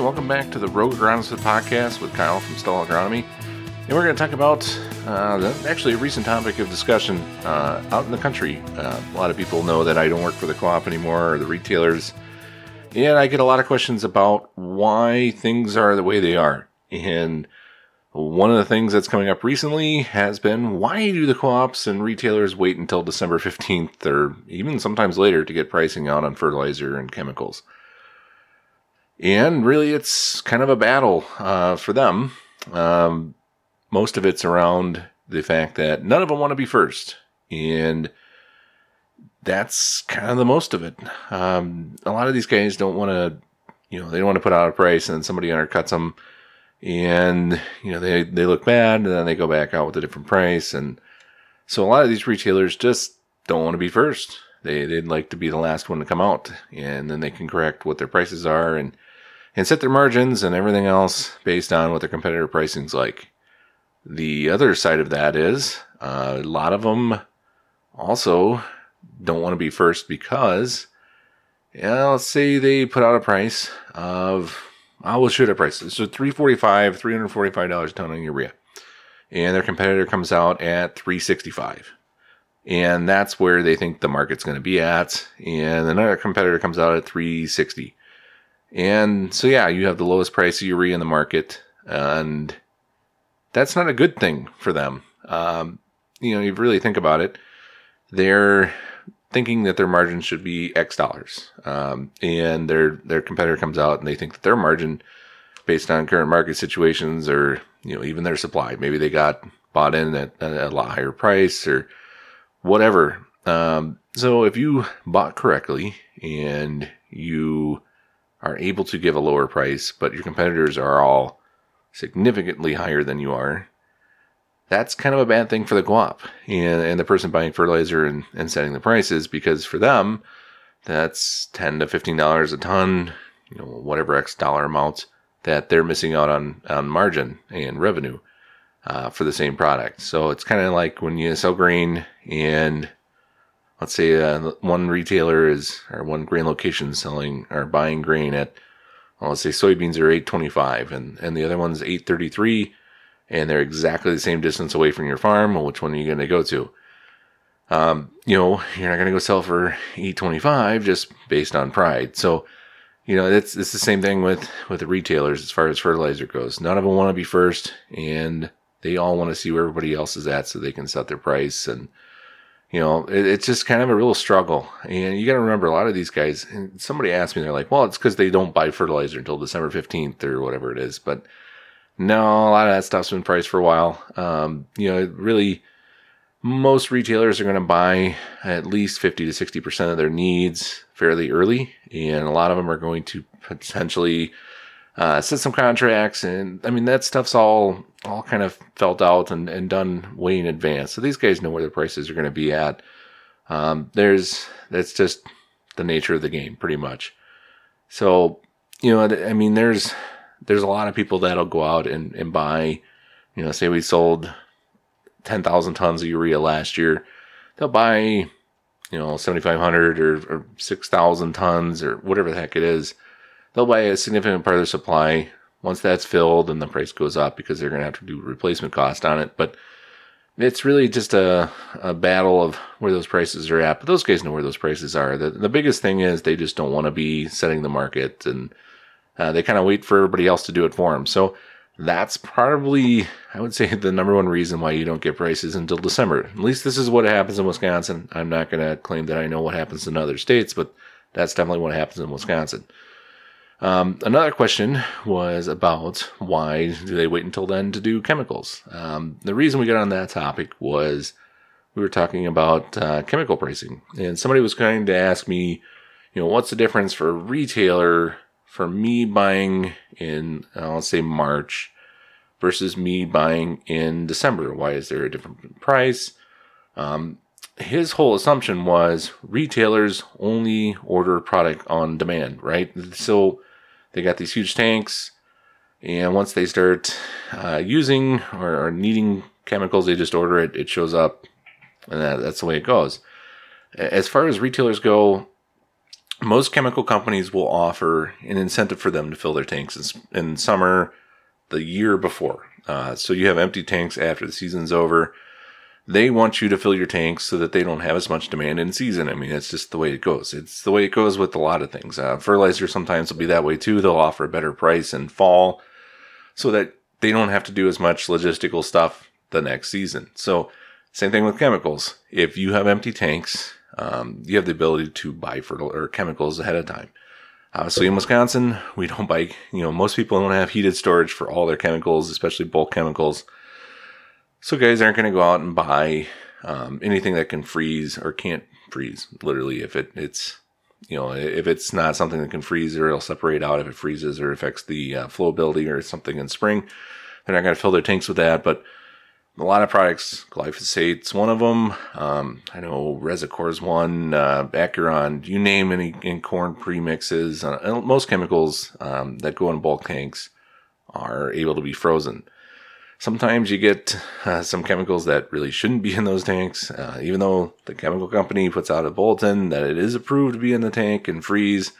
welcome back to the Rogue Agronomist podcast with Kyle from Stall Agronomy. And we're going to talk about uh, actually a recent topic of discussion uh, out in the country. Uh, a lot of people know that I don't work for the co op anymore or the retailers. And I get a lot of questions about why things are the way they are. And one of the things that's coming up recently has been why do the co ops and retailers wait until December 15th or even sometimes later to get pricing out on fertilizer and chemicals? And really, it's kind of a battle uh, for them. Um, most of it's around the fact that none of them want to be first. And that's kind of the most of it. Um, a lot of these guys don't want to, you know, they don't want to put out a price and somebody undercuts them. And, you know, they, they look bad and then they go back out with a different price. And so a lot of these retailers just don't want to be first. They, they'd like to be the last one to come out and then they can correct what their prices are and and set their margins and everything else based on what their competitor pricing's like. The other side of that is uh, a lot of them also don't want to be first because, yeah, let's say they put out a price of, I will shoot a price. So 345 $345 a ton on urea. And their competitor comes out at 365 and that's where they think the market's going to be at. And another competitor comes out at 360. And so, yeah, you have the lowest price of urea in the market, and that's not a good thing for them. Um, you know, you really think about it, they're thinking that their margin should be X dollars, um, and their their competitor comes out and they think that their margin, based on current market situations or you know even their supply, maybe they got bought in at, a lot higher price or whatever. Um, so if you bought correctly and you are able to give a lower price, but your competitors are all significantly higher than you are, that's kind of a bad thing for the co-op and, and the person buying fertilizer and, and setting the prices because for them, that's ten to fifteen dollars a ton, you know, whatever X dollar amount that they're missing out on on margin and revenue uh, for the same product. So it's kind of like when you sell grain and let's say uh, one retailer is or one grain location selling or buying grain at well, let's say soybeans are 825 and and the other one's 833 and they're exactly the same distance away from your farm well, which one are you going to go to? Um, you know you're not going to go sell for 825 just based on pride. So you know it's it's the same thing with with the retailers as far as fertilizer goes. None of them want to be first and they all want to see where everybody else is at so they can set their price and you know, it, it's just kind of a real struggle. And you got to remember a lot of these guys, and somebody asked me, they're like, well, it's because they don't buy fertilizer until December 15th or whatever it is. But no, a lot of that stuff's been priced for a while. Um, you know, really, most retailers are going to buy at least 50 to 60% of their needs fairly early. And a lot of them are going to potentially uh, some contracts. And I mean, that stuff's all all kind of felt out and, and done way in advance. So these guys know where the prices are going to be at. Um, there's that's just the nature of the game, pretty much. So you know, I mean, there's there's a lot of people that'll go out and, and buy. You know, say we sold ten thousand tons of urea last year, they'll buy you know 7,500 or, or 6,000 tons or whatever the heck it is. They'll buy a significant part of their supply once that's filled, and the price goes up because they're going to have to do replacement cost on it. But it's really just a, a battle of where those prices are at. But those guys know where those prices are. The, the biggest thing is they just don't want to be setting the market, and uh, they kind of wait for everybody else to do it for them. So that's probably, I would say, the number one reason why you don't get prices until December. At least this is what happens in Wisconsin. I'm not going to claim that I know what happens in other states, but that's definitely what happens in Wisconsin. Um, another question was about why do they wait until then to do chemicals? Um, the reason we got on that topic was we were talking about uh, chemical pricing, and somebody was going to ask me, you know, what's the difference for a retailer for me buying in, uh, let's say March versus me buying in December? Why is there a different price? Um, his whole assumption was retailers only order product on demand, right? So they got these huge tanks, and once they start uh, using or, or, needing chemicals, they just order it. It shows up, and that, that's the way it goes. As far as retailers go, most chemical companies will offer an incentive for them to fill their tanks in, in summer the year before. Uh, so you have empty tanks after the season's over. They want you to fill your tanks so that they don't have as much demand in season. I mean, it's just the way it goes. It's the way it goes with a lot of things. Uh, fertilizer sometimes will be that way too. They'll offer a better price in fall so that they don't have to do as much logistical stuff the next season. So, same thing with chemicals. If you have empty tanks, um, you have the ability to buy fertilizer or chemicals ahead of time. Obviously, in Wisconsin, we don't buy, you know, most people don't have heated storage for all their chemicals, especially bulk chemicals. So, guys aren't going to go out and buy um, anything that can freeze or can't freeze. Literally, if it it's you know if it's not something that can freeze or it'll separate out if it freezes or affects the uh, flowability or something in spring, they're not going to fill their tanks with that. But a lot of products. Glyphosate's one of them. Um, I know Resicore's one. Uh, Acuron. You name any in corn premixes. Uh, most chemicals um, that go in bulk tanks are able to be frozen. Sometimes you get uh, some chemicals that really shouldn't be in those tanks, uh, even though the chemical company puts out a bulletin that it is approved to be in the tank and freeze.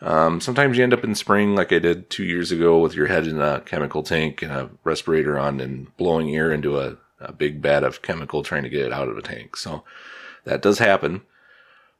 Um, sometimes you end up in spring, like I did two years ago, with your head in a chemical tank and a respirator on and blowing air into a, a big vat of chemical trying to get it out of a tank. So that does happen.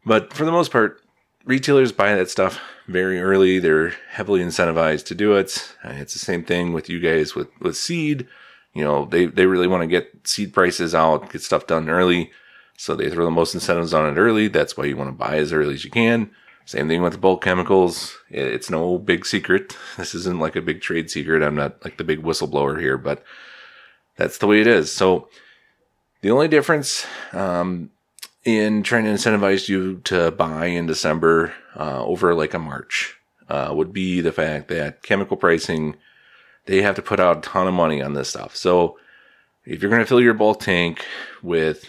But for the most part, retailers buy that stuff very early. They're heavily incentivized to do it. It's the same thing with you guys with, with seed. You know, they, they really want to get seed prices out, get stuff done early. So they throw the most incentives on it early. That's why you want to buy as early as you can. Same thing with bulk chemicals. It's no big secret. This isn't like a big trade secret. I'm not like the big whistleblower here, but that's the way it is. So the only difference um, in trying to incentivize you to buy in December uh, over like a March uh, would be the fact that chemical pricing, they have to put out a ton of money on this stuff. So if you're going to fill your bulk tank with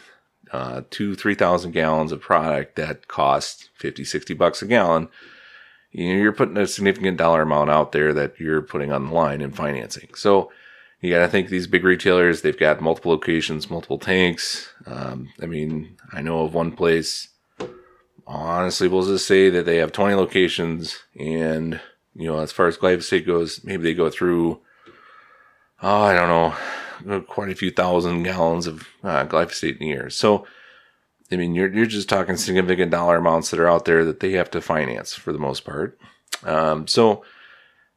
uh, two, 3,000 gallons of product that costs 50, 60 bucks a gallon, you're putting a significant dollar amount out there that you're putting on the line in financing. So you got to think these big retailers, they've got multiple locations, multiple tanks. Um, I mean, I know of one place, honestly, we'll just say that they have 20 locations and, you know, as far as glyphosate goes, maybe they go through, oh, I don't know, quite a few thousand gallons of uh, glyphosate in a year. So, I mean, you're you're just talking significant dollar amounts that are out there that they have to finance for the most part. Um, so,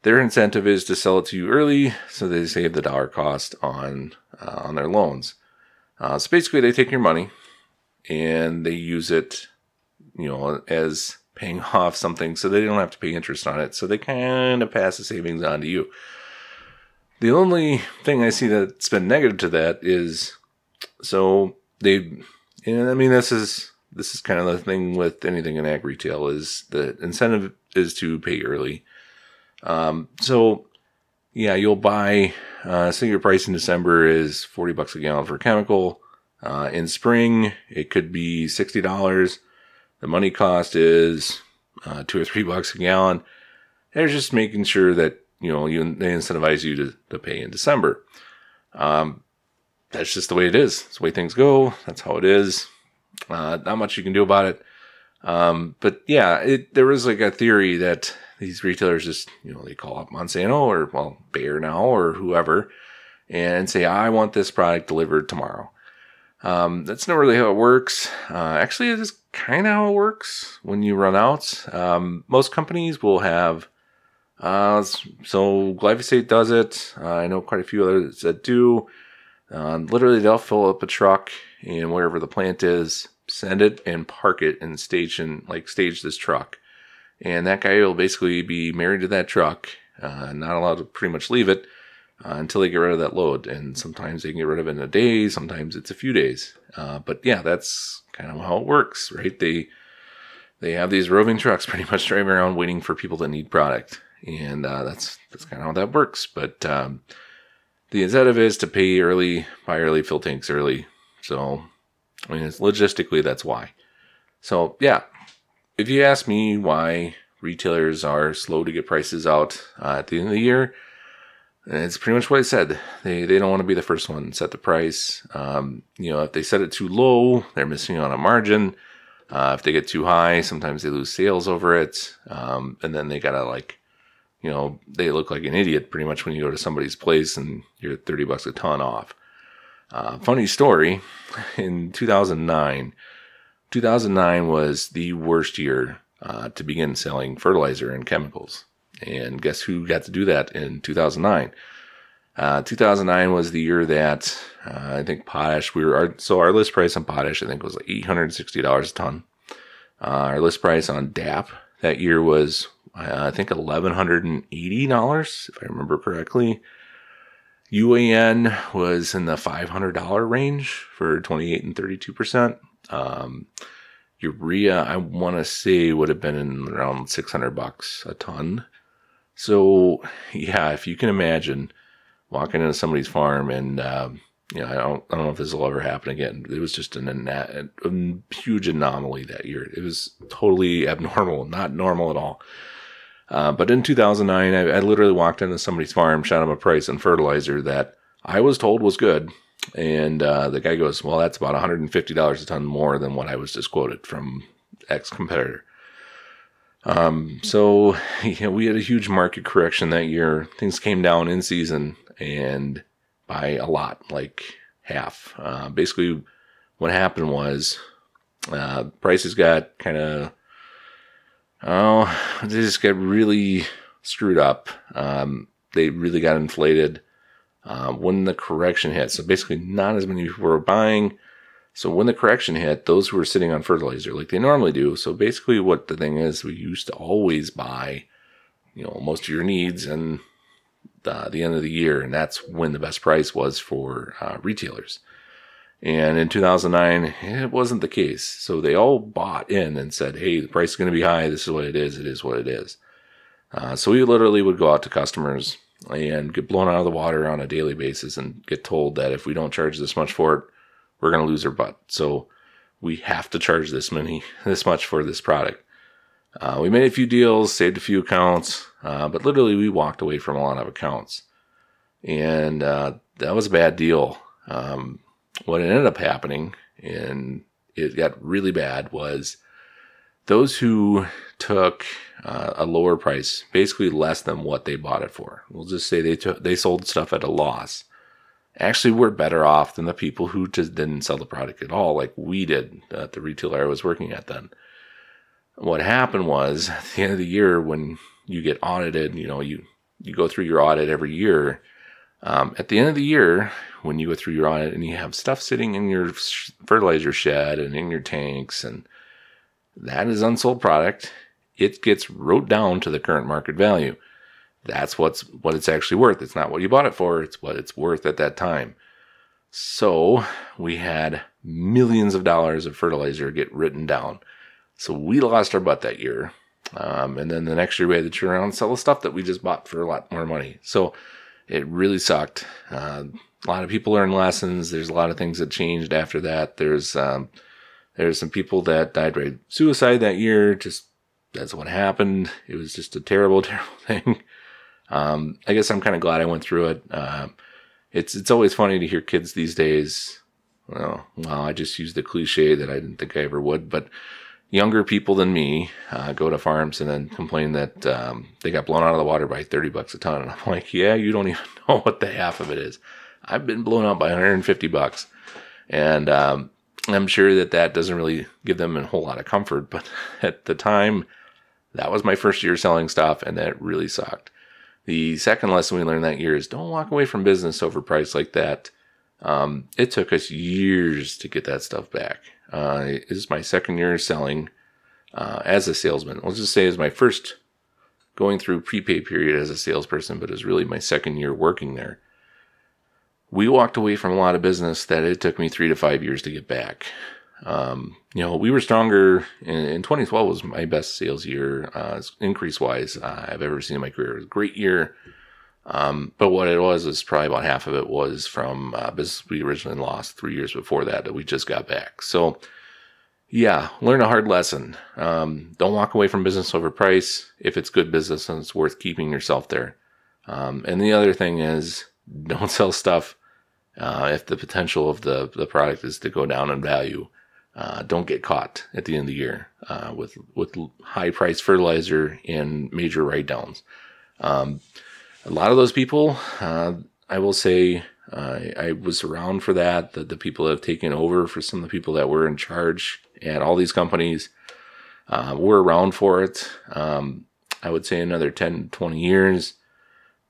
their incentive is to sell it to you early, so they save the dollar cost on uh, on their loans. Uh, so basically, they take your money and they use it, you know, as paying off something, so they don't have to pay interest on it. So they kind of pass the savings on to you. The only thing I see that's been negative to that is so they, and I mean this is this is kind of the thing with anything in ag retail is the incentive is to pay early. Um, so yeah, you'll buy. Uh, say your price in December is forty bucks a gallon for a chemical. Uh, in spring, it could be sixty dollars. The money cost is uh, two or three bucks a gallon. They're just making sure that you know, you, they incentivize you to, to pay in December. Um, that's just the way it is. It's the way things go. That's how it is. Uh, not much you can do about it. Um, but yeah, it, there was like a theory that these retailers just, you know, they call up Monsanto or, well, Bayer now or whoever and say, I want this product delivered tomorrow. Um, that's not really how it works. Uh, actually, it is kind of how it works when you run out. Um, most companies will have uh, so glyphosate does it. Uh, I know quite a few others that do. Uh, literally, they'll fill up a truck and wherever the plant is, send it and park it and station like stage this truck. And that guy will basically be married to that truck, uh, not allowed to pretty much leave it uh, until they get rid of that load. And sometimes they can get rid of it in a day, sometimes it's a few days. Uh, but yeah, that's kind of how it works, right? They they have these roving trucks pretty much driving around waiting for people that need product and uh, that's that's kind of how that works. But um, the incentive is to pay early, buy early, fill tanks early. So, I mean, it's logistically that's why. So, yeah, if you ask me why retailers are slow to get prices out uh, at the end of the year, it's pretty much what I said. They they don't want to be the first one to set the price. Um, you know, if they set it too low, they're missing on a margin. Uh, if they get too high, sometimes they lose sales over it. Um, and then they gotta like, you know, they look like an idiot pretty much when you go to somebody's place and you're 30 bucks a ton off. Uh, funny story in 2009, 2009 was the worst year uh, to begin selling fertilizer and chemicals. And guess who got to do that in 2009? Uh, 2009 was the year that uh, I think potash. We were our, so our list price on potash I think was like 860 dollars a ton. Uh, our list price on DAP that year was I think 1180 dollars if I remember correctly. UAN was in the $500 range for 28 and 32 percent. Um, urea I want to say would have been in around 600 bucks a ton. So yeah, if you can imagine walking into somebody's farm and um, you know I don't I don't know if this will ever happen again. It was just an, an, a huge anomaly that year. It was totally abnormal, not normal at all. Uh, but in 2009, I, I, literally walked into somebody's farm, shot them a price on fertilizer that I was told was good, and uh, the guy goes, "Well, that's about 150 dollars a ton more than what I was just quoted from X competitor." Um, so we had a huge market correction that year. Things came down in season and by a lot, like half. Uh, basically, what happened was uh, prices got kind of oh, they just got really screwed up. Um, they really got inflated uh, when the correction hit. So basically, not as many people were buying. So when the correction hit, those who were sitting on fertilizer, like they normally do. So basically, what the thing is, we used to always buy, you know, most of your needs and uh, the end of the year, and that's when the best price was for uh, retailers. And in 2009, it wasn't the case. So they all bought in and said, "Hey, the price is going to be high. This is what it is. It is what it is." Uh, so we literally would go out to customers and get blown out of the water on a daily basis and get told that if we don't charge this much for it, we're going to lose our butt. So we have to charge this many, this much for this product. Uh, we made a few deals, saved a few accounts, uh, but literally we walked away from a lot of accounts. And uh, that was a bad deal. Um, what ended up happening, and it got really bad, was those who took uh, a lower price, basically less than what they bought it for. We'll just say they took they sold stuff at a loss. Actually, were better off than the people who just didn't sell the product at all, like we did at the retailer I was working at then what happened was at the end of the year when you get audited, you know, you, you go through your audit every year. Um, at the end of the year, when you go through your audit and you have stuff sitting in your fertilizer shed and in your tanks, and that is unsold product, it gets wrote down to the current market value. That's what's what it's actually worth. It's not what you bought it for, it's what it's worth at that time. So we had millions of dollars of fertilizer get written down. So we lost our butt that year. Um, and then the next year we had to turn around and sell the stuff that we just bought for a lot more money. So it really sucked. Uh, a lot of people learned lessons. There's a lot of things that changed after that. There's um, there's some people that died by suicide that year. Just that's what happened. It was just a terrible, terrible thing. Um, I guess I'm kind of glad I went through it. Uh, it's it's always funny to hear kids these days. Well, well, I just used the cliche that I didn't think I ever would, but younger people than me uh, go to farms and then complain that um, they got blown out of the water by 30 bucks a ton. And I'm like, yeah, you don't even know what the half of it is. I've been blown out by 150 bucks. And um, I'm sure that that doesn't really give them a whole lot of comfort. But at the time, that was my first year selling stuff, and that really sucked. The second lesson we learned that year is don't walk away from business over price like that. Um, it took us years to get that stuff back. Uh, is my second year selling uh, as a salesman. Let's just say it's my first going through prepay period as a salesperson, but it's really my second year working there. We walked away from a lot of business that it took me three to five years to get back. Um, you know, we were stronger in, in, 2012 was my best sales year, uh, increase wise, uh, I've ever seen in my career. It was a great year. Um, but what it was is probably about half of it was from uh, business we originally lost three years before that that we just got back. So, yeah, learn a hard lesson. Um, don't walk away from business over price if it's good business and it's worth keeping yourself there. Um, and the other thing is don't sell stuff uh, if the potential of the the product is to go down in value. uh, don't get caught at the end of the year uh, with with high price fertilizer and major write downs. Um, a lot of those people, uh, I will say, I was around for that. The, the people that have taken over for some of the people that were in charge at all these companies uh, were around for it. Um, I would say another 10, 20 years,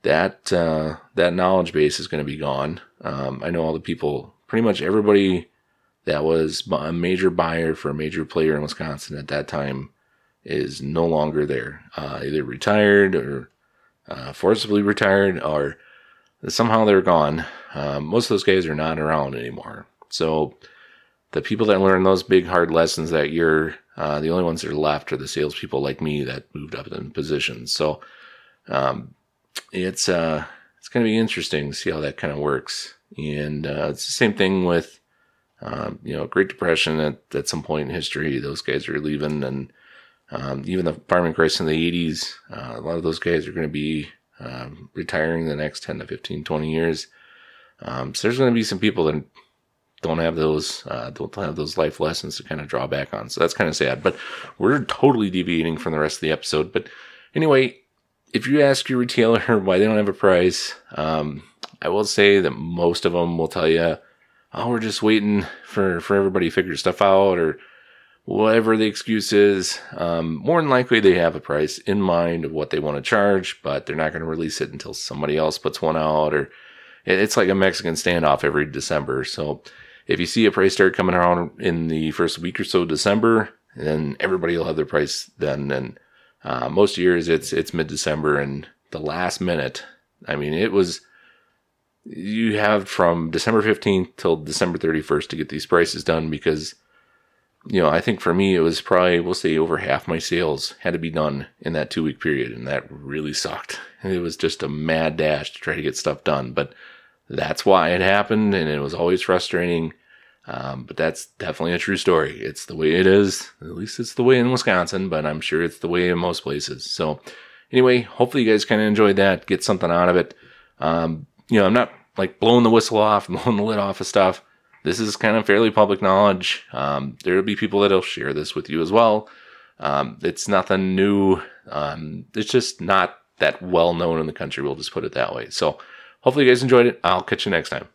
that uh, that knowledge base is going to be gone. Um, I know all the people, pretty much everybody that was a major buyer for a major player in Wisconsin at that time is no longer there. Uh, either retired or uh, forcibly retired, or somehow they're gone. Um, most of those guys are not around anymore. So the people that learn those big hard lessons that year, uh, the only ones that are left are the salespeople like me that moved up in positions. So um, it's uh, it's going to be interesting to see how that kind of works. And uh, it's the same thing with um, you know Great Depression at, at some point in history. Those guys are leaving, and um, even the farming crisis in the 80s. Uh, a lot of those guys are going to be um, retiring the next 10 to 15, 20 years. Um, so there's going to be some people that don't have those, uh, don't have those life lessons to kind of draw back on. So that's kind of sad, but we're totally deviating from the rest of the episode. But anyway, if you ask your retailer why they don't have a price, um, I will say that most of them will tell you, oh, we're just waiting for, for everybody to figure stuff out or, whatever the excuse is, um, more than likely they have a price in mind of what they want to charge, but they're not going to release it until somebody else puts one out or it's like a Mexican standoff every December. So if you see a price start coming around in the first week or so of December, then everybody will have their price then. And uh, most years it's it's mid December and the last minute. I mean, it was you have from December 15th till December 31st to get these prices done because you know, I think for me, it was probably, we'll say over half my sales had to be done in that two week period. And that really sucked. It was just a mad dash to try to get stuff done. But that's why it happened. And it was always frustrating. Um, but that's definitely a true story. It's the way it is. At least it's the way in Wisconsin, but I'm sure it's the way in most places. So anyway, hopefully you guys kind of enjoyed that, get something out of it. Um, you know, I'm not like blowing the whistle off, blowing the lid off of stuff this is kind of fairly public knowledge. Um, there will be people that'll share this with you as well. Um, it's nothing new. Um, it's just not that well known in the country. We'll just put it that way. So hopefully you guys enjoyed it. I'll catch you next time.